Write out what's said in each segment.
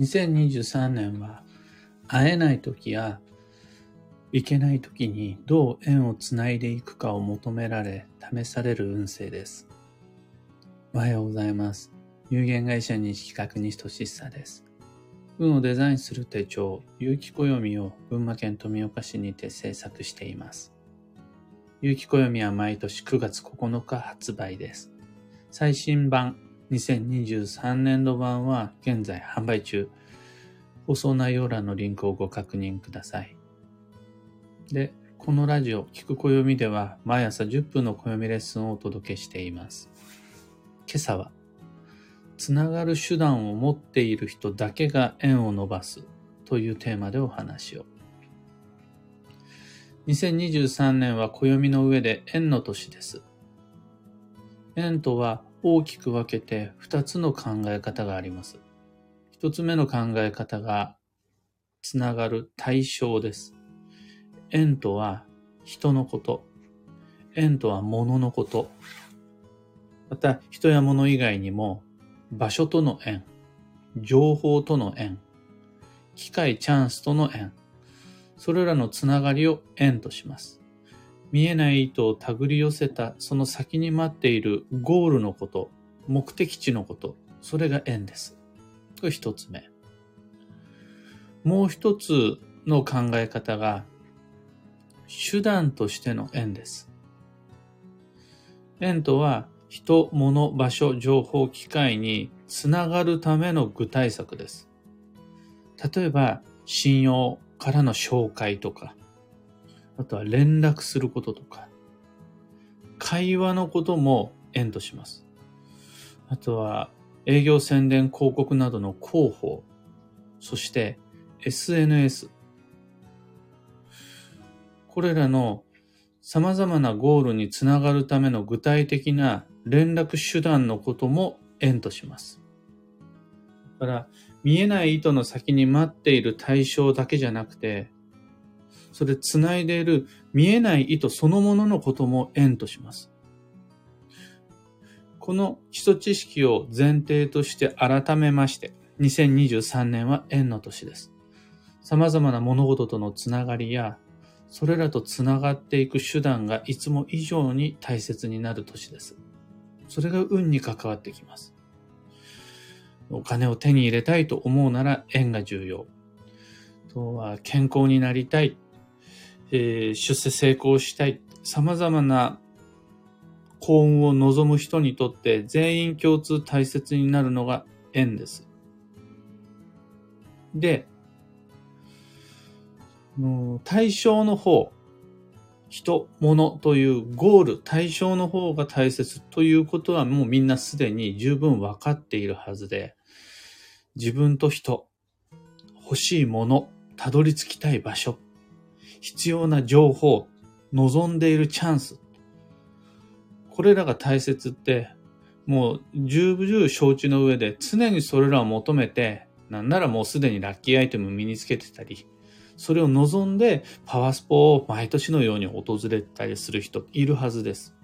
2023年は会えない時や行けない時にどう縁をつないでいくかを求められ試される運勢です。おはようございます。有限会社西企画西俊久です。運をデザインする手帳、有機暦を群馬県富岡市にて制作しています。有機暦は毎年9月9日発売です。最新版2023年度版は現在販売中。放送内容欄のリンクをご確認ください。で、このラジオ、聞く暦では毎朝10分の暦レッスンをお届けしています。今朝は、つながる手段を持っている人だけが縁を伸ばすというテーマでお話を。2023年は暦の上で縁の年です。縁とは大きく分けて2つの考え方があります。1つ目の考え方が、つながる対象です。縁とは人のこと。縁とは物のこと。また、人や物以外にも、場所との縁、情報との縁、機会チャンスとの縁、それらのつながりを縁とします。見えない糸を手繰り寄せたその先に待っているゴールのこと、目的地のこと、それが縁です。これ一つ目。もう一つの考え方が、手段としての縁です。縁とは、人、物、場所、情報、機会につながるための具体策です。例えば、信用からの紹介とか、あとは連絡することとか、会話のことも縁とします。あとは営業宣伝広告などの広報、そして SNS。これらの様々なゴールにつながるための具体的な連絡手段のことも縁とします。だから、見えない糸の先に待っている対象だけじゃなくて、それ繋いでいる見えない糸そのもののことも縁とします。この基礎知識を前提として改めまして、2023年は縁の年です。様々な物事とのつながりや、それらとつながっていく手段がいつも以上に大切になる年です。それが運に関わってきます。お金を手に入れたいと思うなら縁が重要。とは健康になりたい。えー、出世成功したい、様々な幸運を望む人にとって全員共通大切になるのが縁です。で、対象の方、人、物というゴール、対象の方が大切ということはもうみんなすでに十分分かっているはずで、自分と人、欲しいもの、たどり着きたい場所、必要な情報、望んでいるチャンス。これらが大切って、もう十分承知の上で常にそれらを求めて、なんならもうすでにラッキーアイテムを身につけてたり、それを望んでパワースポを毎年のように訪れたりする人いるはずです。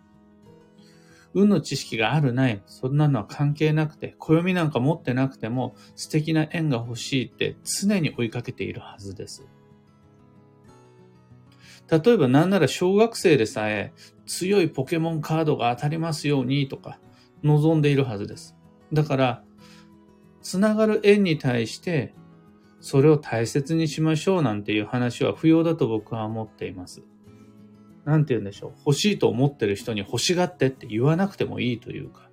運の知識があるない、そんなのは関係なくて、暦なんか持ってなくても素敵な縁が欲しいって常に追いかけているはずです。例えばなんなら小学生でさえ強いポケモンカードが当たりますようにとか望んでいるはずです。だから、つながる縁に対してそれを大切にしましょうなんていう話は不要だと僕は思っています。なんて言うんでしょう。欲しいと思ってる人に欲しがってって言わなくてもいいというか、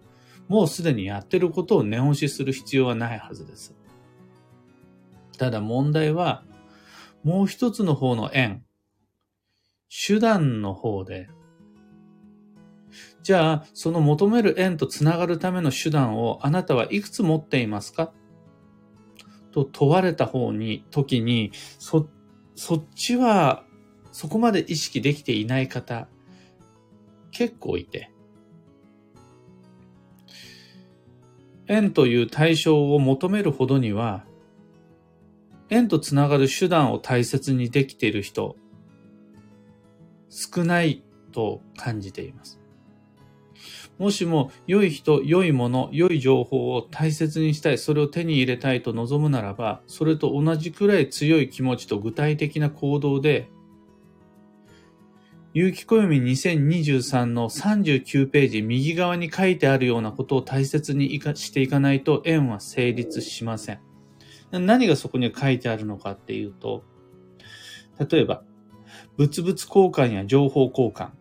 もうすでにやってることを念押しする必要はないはずです。ただ問題は、もう一つの方の縁、手段の方で、じゃあ、その求める縁とつながるための手段をあなたはいくつ持っていますか？と問われた方に、時に、そ、そっちは、そこまで意識できていない方、結構いて、縁という対象を求めるほどには、縁とつながる手段を大切にできている人、少ないと感じています。もしも良い人、良いもの、良い情報を大切にしたい、それを手に入れたいと望むならば、それと同じくらい強い気持ちと具体的な行動で、有機暦2023の39ページ右側に書いてあるようなことを大切にしていかないと縁は成立しません。何がそこに書いてあるのかっていうと、例えば、物々交換や情報交換、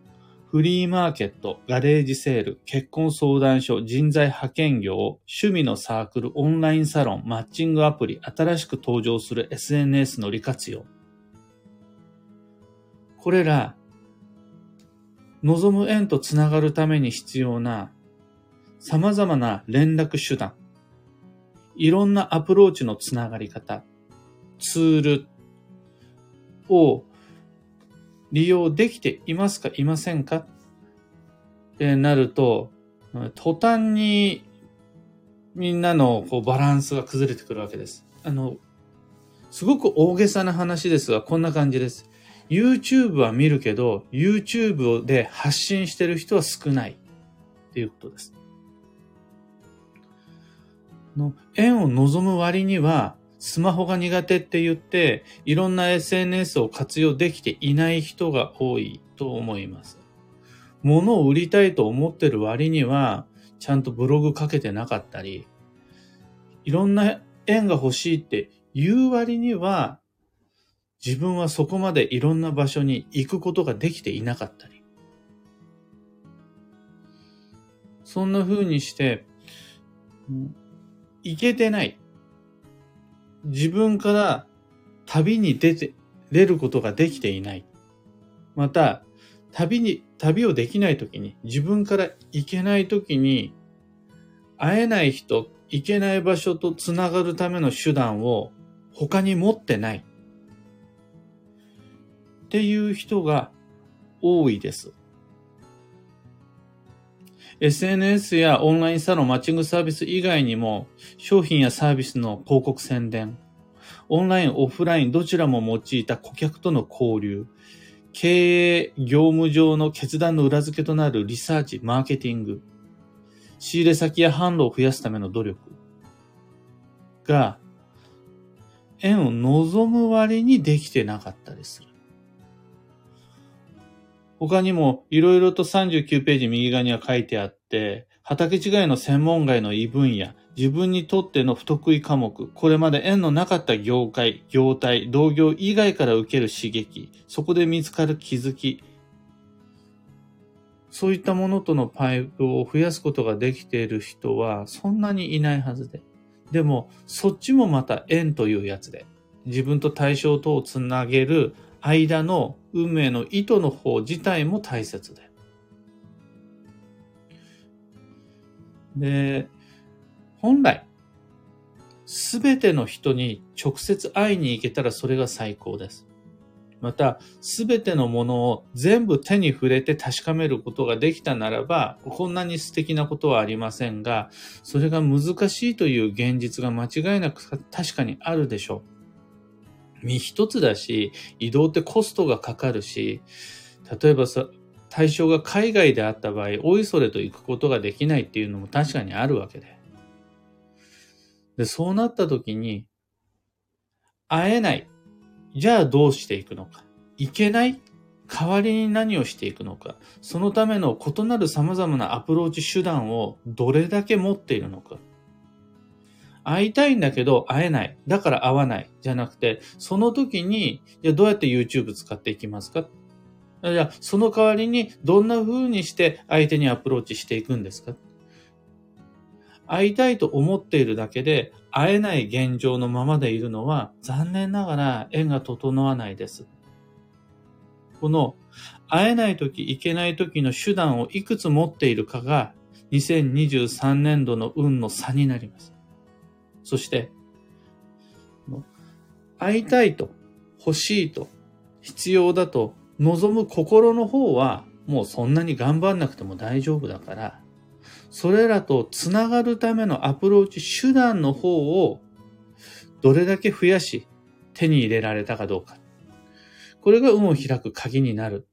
フリーマーケット、ガレージセール、結婚相談所、人材派遣業、趣味のサークル、オンラインサロン、マッチングアプリ、新しく登場する SNS の利活用。これら、望む縁とつながるために必要な様々な連絡手段、いろんなアプローチのつながり方、ツールを利用できていますか？いませんか？ってなると、途端にみんなのこうバランスが崩れてくるわけです。あの、すごく大げさな話ですが、こんな感じです。YouTube は見るけど、YouTube で発信してる人は少ないっていうことです。の縁を望む割には、スマホが苦手って言って、いろんな SNS を活用できていない人が多いと思います。物を売りたいと思ってる割には、ちゃんとブログ書けてなかったり、いろんな縁が欲しいって言う割には、自分はそこまでいろんな場所に行くことができていなかったり。そんな風にして、行けてない。自分から旅に出て、出ることができていない。また、旅に、旅をできないときに、自分から行けないときに、会えない人、行けない場所とつながるための手段を他に持ってない。っていう人が多いです。SNS やオンラインサロン、マッチングサービス以外にも、商品やサービスの広告宣伝、オンライン、オフライン、どちらも用いた顧客との交流、経営、業務上の決断の裏付けとなるリサーチ、マーケティング、仕入れ先や販路を増やすための努力が、縁を望む割にできてなかったりする。他にもいろいろと39ページ右側には書いてあって、畑違いの専門外の異分野、自分にとっての不得意科目、これまで縁のなかった業界、業態、同業以外から受ける刺激、そこで見つかる気づき、そういったものとのパイプを増やすことができている人はそんなにいないはずで。でも、そっちもまた縁というやつで、自分と対象とをつなげる間の運命の意図の方自体も大切で。で、本来、すべての人に直接会いに行けたらそれが最高です。また、すべてのものを全部手に触れて確かめることができたならば、こんなに素敵なことはありませんが、それが難しいという現実が間違いなく確かにあるでしょう。身一つだし、移動ってコストがかかるし、例えばさ、対象が海外であった場合、おいそれと行くことができないっていうのも確かにあるわけで。で、そうなった時に、会えない。じゃあどうしていくのか。行けない代わりに何をしていくのか。そのための異なる様々なアプローチ手段をどれだけ持っているのか。会いたいんだけど会えない。だから会わない。じゃなくて、その時に、じゃどうやって YouTube 使っていきますか？じゃあ、その代わりにどんな風にして相手にアプローチしていくんですか？会いたいと思っているだけで会えない現状のままでいるのは残念ながら縁が整わないです。この会えない時、行けない時の手段をいくつ持っているかが2023年度の運の差になります。そして、会いたいと、欲しいと、必要だと望む心の方は、もうそんなに頑張んなくても大丈夫だから、それらとつながるためのアプローチ手段の方をどれだけ増やし手に入れられたかどうか。これが運を開く鍵になる。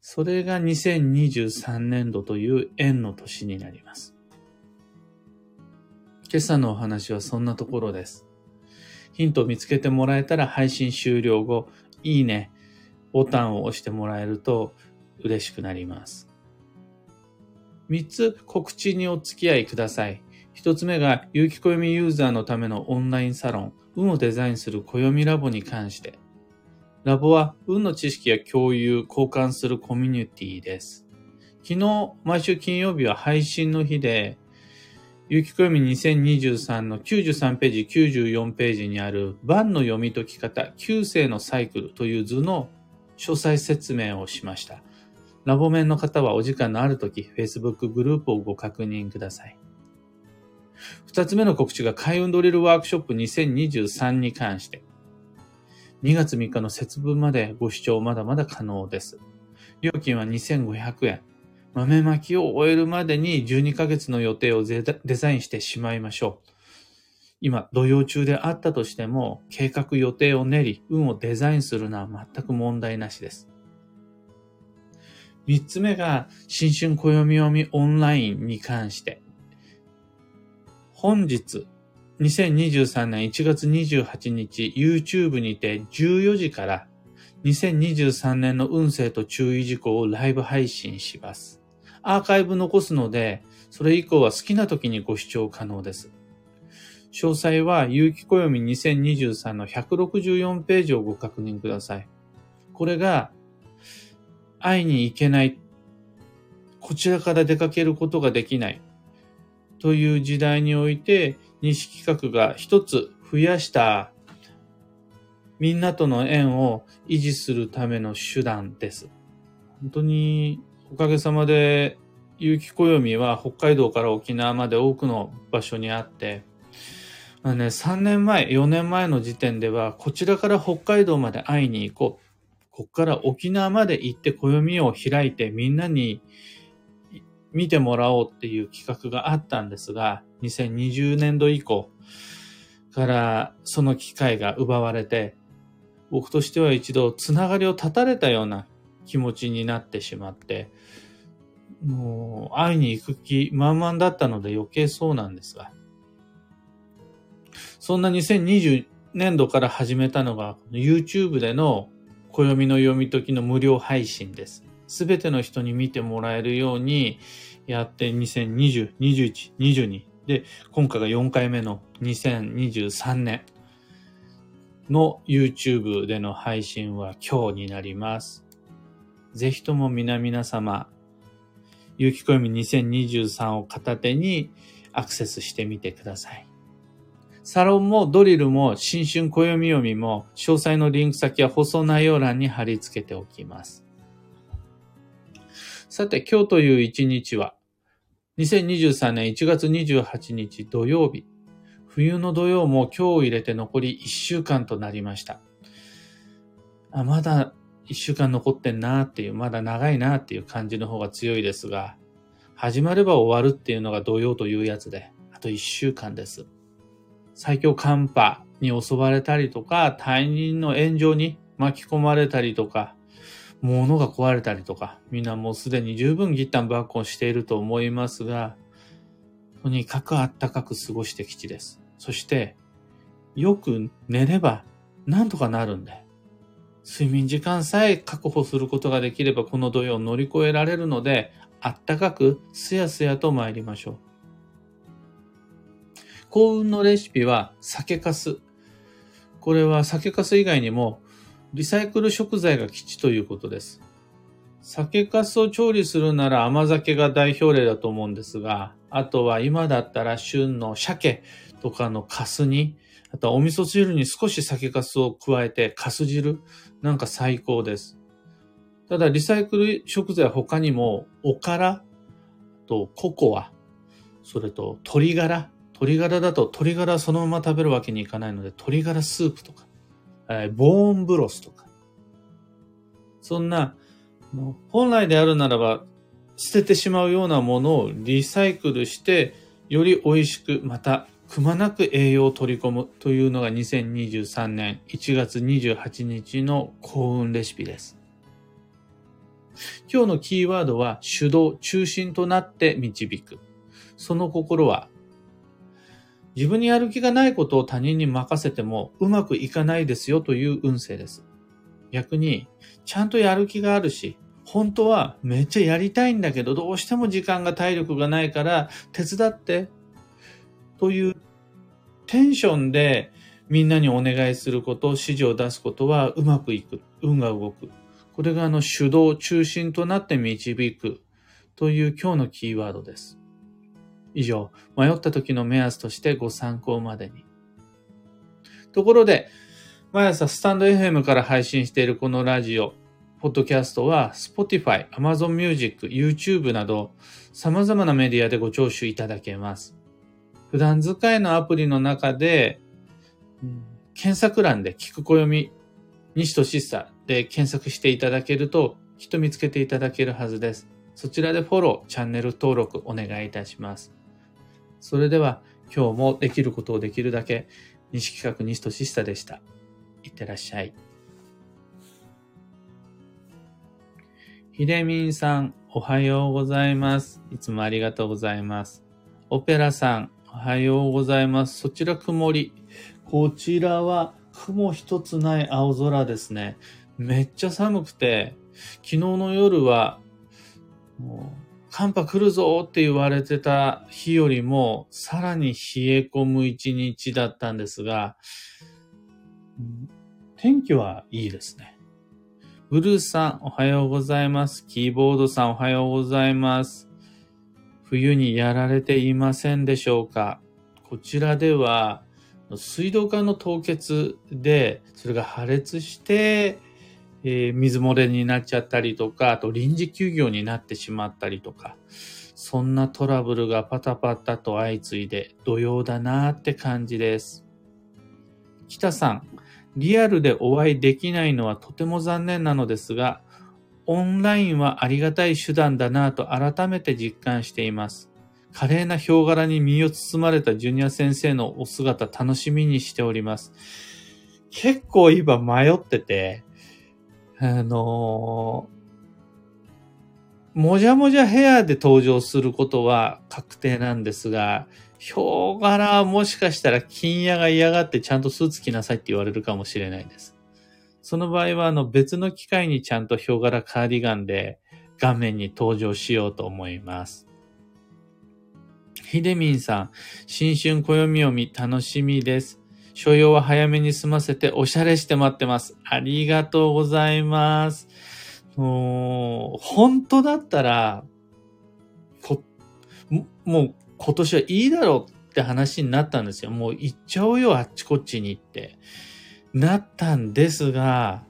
それが2023年度という円の年になります。今朝のお話はそんなところです。ヒントを見つけてもらえたら配信終了後、いいね、ボタンを押してもらえると嬉しくなります。3つ告知にお付き合いください。1つ目が、有機暦ユーザーのためのオンラインサロン、運をデザインする暦ラボに関して。ラボは運の知識や共有、交換するコミュニティです。昨日、毎週金曜日は配信の日で、有機暦2023の93ページ、94ページにある番の読み解き方、旧世のサイクルという図の詳細説明をしました。ラボ面の方はお時間のあるとき、Facebook グループをご確認ください。二つ目の告知が開運ドリルワークショップ2023に関して。2月3日の節分までご視聴まだまだ可能です。料金は2500円。豆まきを終えるまでに12ヶ月の予定をデザインしてしまいましょう。今、土曜中であったとしても、計画予定を練り、運をデザインするのは全く問題なしです。三つ目が、新春暦読みオンラインに関して。本日、2023年1月28日、YouTube にて14時から2023年の運勢と注意事項をライブ配信します。アーカイブ残すので、それ以降は好きな時にご視聴可能です。詳細は、有機暦2023の164ページをご確認ください。これが、会いに行けない、こちらから出かけることができない、という時代において、西企画が一つ増やしたみんなとの縁を維持するための手段です。本当におかげさまで、有機暦は北海道から沖縄まで多くの場所にあって、まあね、3年前、4年前の時点では、こちらから北海道まで会いに行こう。こっから沖縄まで行って暦を開いてみんなに見てもらおうっていう企画があったんですが、2020年度以降からその機会が奪われて、僕としては一度つながりを断たれたような気持ちになってしまって、もう会いに行く気満々だったので余計そうなんですが、そんな2020年度から始めたのが YouTube での暦の読み解きの無料配信です。すべての人に見てもらえるようにやって2020、21、22で、今回が4回目の2023年の YouTube での配信は今日になります。ぜひとも皆々様、有機暦2023を片手にアクセスしてみてください。サロンもドリルも新春暦読みも詳細のリンク先は放送内容欄に貼り付けておきます。さて今日という一日は2023年1月28日土曜日冬の土曜も今日を入れて残り1週間となりました。あまだ一週間残ってんなっていう、まだ長いなっていう感じの方が強いですが、始まれば終わるっていうのが土曜というやつで、あと一週間です。最強寒波に襲われたりとか、他人の炎上に巻き込まれたりとか、物が壊れたりとか、みんなもうすでに十分ギッタンバッコンしていると思いますが、とにかくあったかく過ごしてきちです。そして、よく寝ればなんとかなるんで、睡眠時間さえ確保することができればこの土曜を乗り越えられるので、あったかくすやすやと参りましょう。幸運のレシピは酒粕。これは酒粕以外にもリサイクル食材が基地ということです。酒粕を調理するなら甘酒が代表例だと思うんですが、あとは今だったら旬の鮭とかの粕にあとはお味噌汁に少し酒粕を加えて、粕汁なんか最高です。ただ、リサイクル食材は他にも、おからとココア、それと鶏ガラ。鶏ガラだと鶏ガラそのまま食べるわけにいかないので、鶏ガラスープとか、えー、ボーンブロスとか。そんな、本来であるならば、捨ててしまうようなものをリサイクルして、より美味しく、またくまなく栄養を取り込むというのが2023年1月28日の幸運レシピです。今日のキーワードは主導、中心となって導く。その心は、自分にやる気がないことを他人に任せてもうまくいかないですよという運勢です。逆に、ちゃんとやる気があるし、本当はめっちゃやりたいんだけど、どうしても時間が体力がないから手伝ってというテンションでみんなにお願いすること、指示を出すことはうまくいく。運が動く。これがあの主導、中心となって導くという今日のキーワードです。以上、迷った時の目安としてご参考までに。ところで、毎朝スタンド FM から配信しているこのラジオ、ポッドキャストは Spotify、Amazon Music、YouTube など様々なメディアでご聴取いただけます。普段使いのアプリの中で、検索欄で聞く暦、西としさで検索していただけると、きっと見つけていただけるはずです。そちらでフォロー、チャンネル登録お願いいたします。それでは、今日もできることをできるだけ、西企画西としさでした。いってらっしゃい。ひでみんさん、おはようございます。いつもありがとうございます。オペラさん、おはようございます。そちら曇り。こちらは雲一つない青空ですね。めっちゃ寒くて、昨日の夜は、もう寒波来るぞって言われてた日よりも、さらに冷え込む一日だったんですが、天気はいいですね。ブルーさん、おはようございます。キーボードさん、おはようございます。冬にやられていませんでしょうか？こちらでは、水道管の凍結で、それが破裂して、えー、水漏れになっちゃったりとか、あと臨時休業になってしまったりとか、そんなトラブルがパタパタと相次いで、土曜だなーって感じです。北さん、リアルでお会いできないのはとても残念なのですが、オンラインはありがたい手段だなぁと改めて実感しています。華麗な表柄に身を包まれたジュニア先生のお姿楽しみにしております。結構今迷ってて、あのー、もじゃもじゃヘアで登場することは確定なんですが、ヒョウ柄はもしかしたら金屋が嫌がってちゃんとスーツ着なさいって言われるかもしれないです。その場合は、あの、別の機会にちゃんとヒョウ柄カーディガンで画面に登場しようと思います。ひでみんさん、新春暦を見楽しみです。所要は早めに済ませておしゃれして待ってます。ありがとうございます。もう、本当だったら、こもう今年はいいだろうって話になったんですよ。もう行っちゃおうよ、あっちこっちに行って。なったんですが、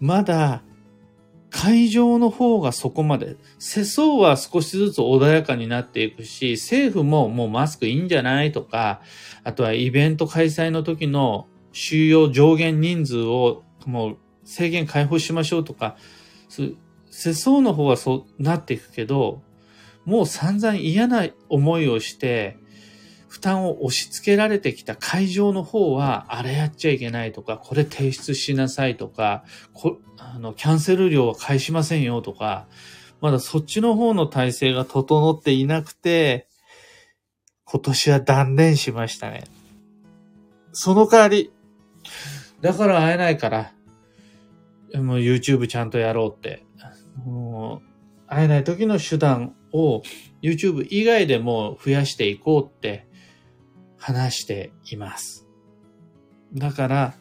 まだ会場の方がそこまで、世相は少しずつ穏やかになっていくし、政府ももうマスクいいんじゃないとか、あとはイベント開催の時の収容上限人数をもう制限解放しましょうとか、世相の方はそうなっていくけど、もう散々嫌な思いをして、負担を押し付けられてきた会場の方は、あれやっちゃいけないとか、これ提出しなさいとか、こあのキャンセル料は返しませんよとか、まだそっちの方の体制が整っていなくて、今年は断念しましたね。その代わり、だから会えないから、もう YouTube ちゃんとやろうって。もう会えない時の手段を YouTube 以外でも増やしていこうって話しています。だから、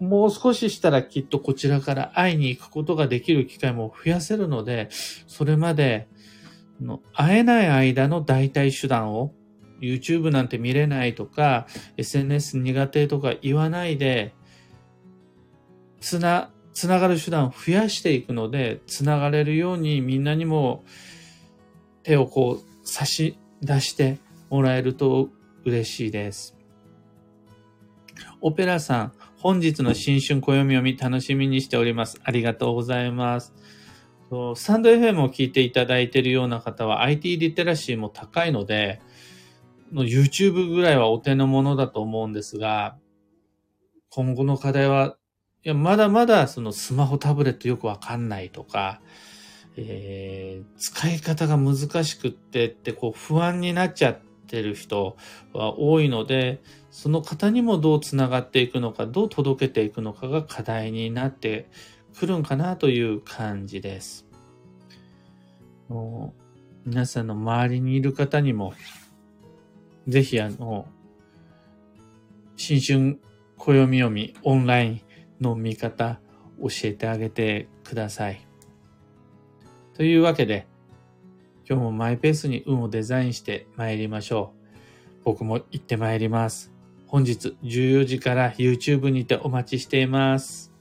もう少ししたらきっとこちらから会いに行くことができる機会も増やせるので、それまで会えない間の代替手段を YouTube なんて見れないとか SNS 苦手とか言わないでつな、つながる手段を増やしていくので、つながれるようにみんなにも手をこう差し出してもらえると嬉しいです。オペラさん、本日の新春暦を見楽しみにしております。ありがとうございます。スタンド FM を聞いていただいているような方は IT リテラシーも高いので、YouTube ぐらいはお手の物だと思うんですが、今後の課題はいや、まだまだそのスマホタブレットよくわかんないとか、えー、使い方が難しくってってこう不安になっちゃってってる人は多いので、その方にもどうつながっていくのか、どう届けていくのかが課題になってくるんかなという感じです。皆さんの周りにいる方にも、ぜひあの、新春暦読みオンラインの見方教えてあげてください。というわけで、今日もマイペースに運をデザインして参りましょう。僕も行って参ります。本日14時から YouTube にてお待ちしています。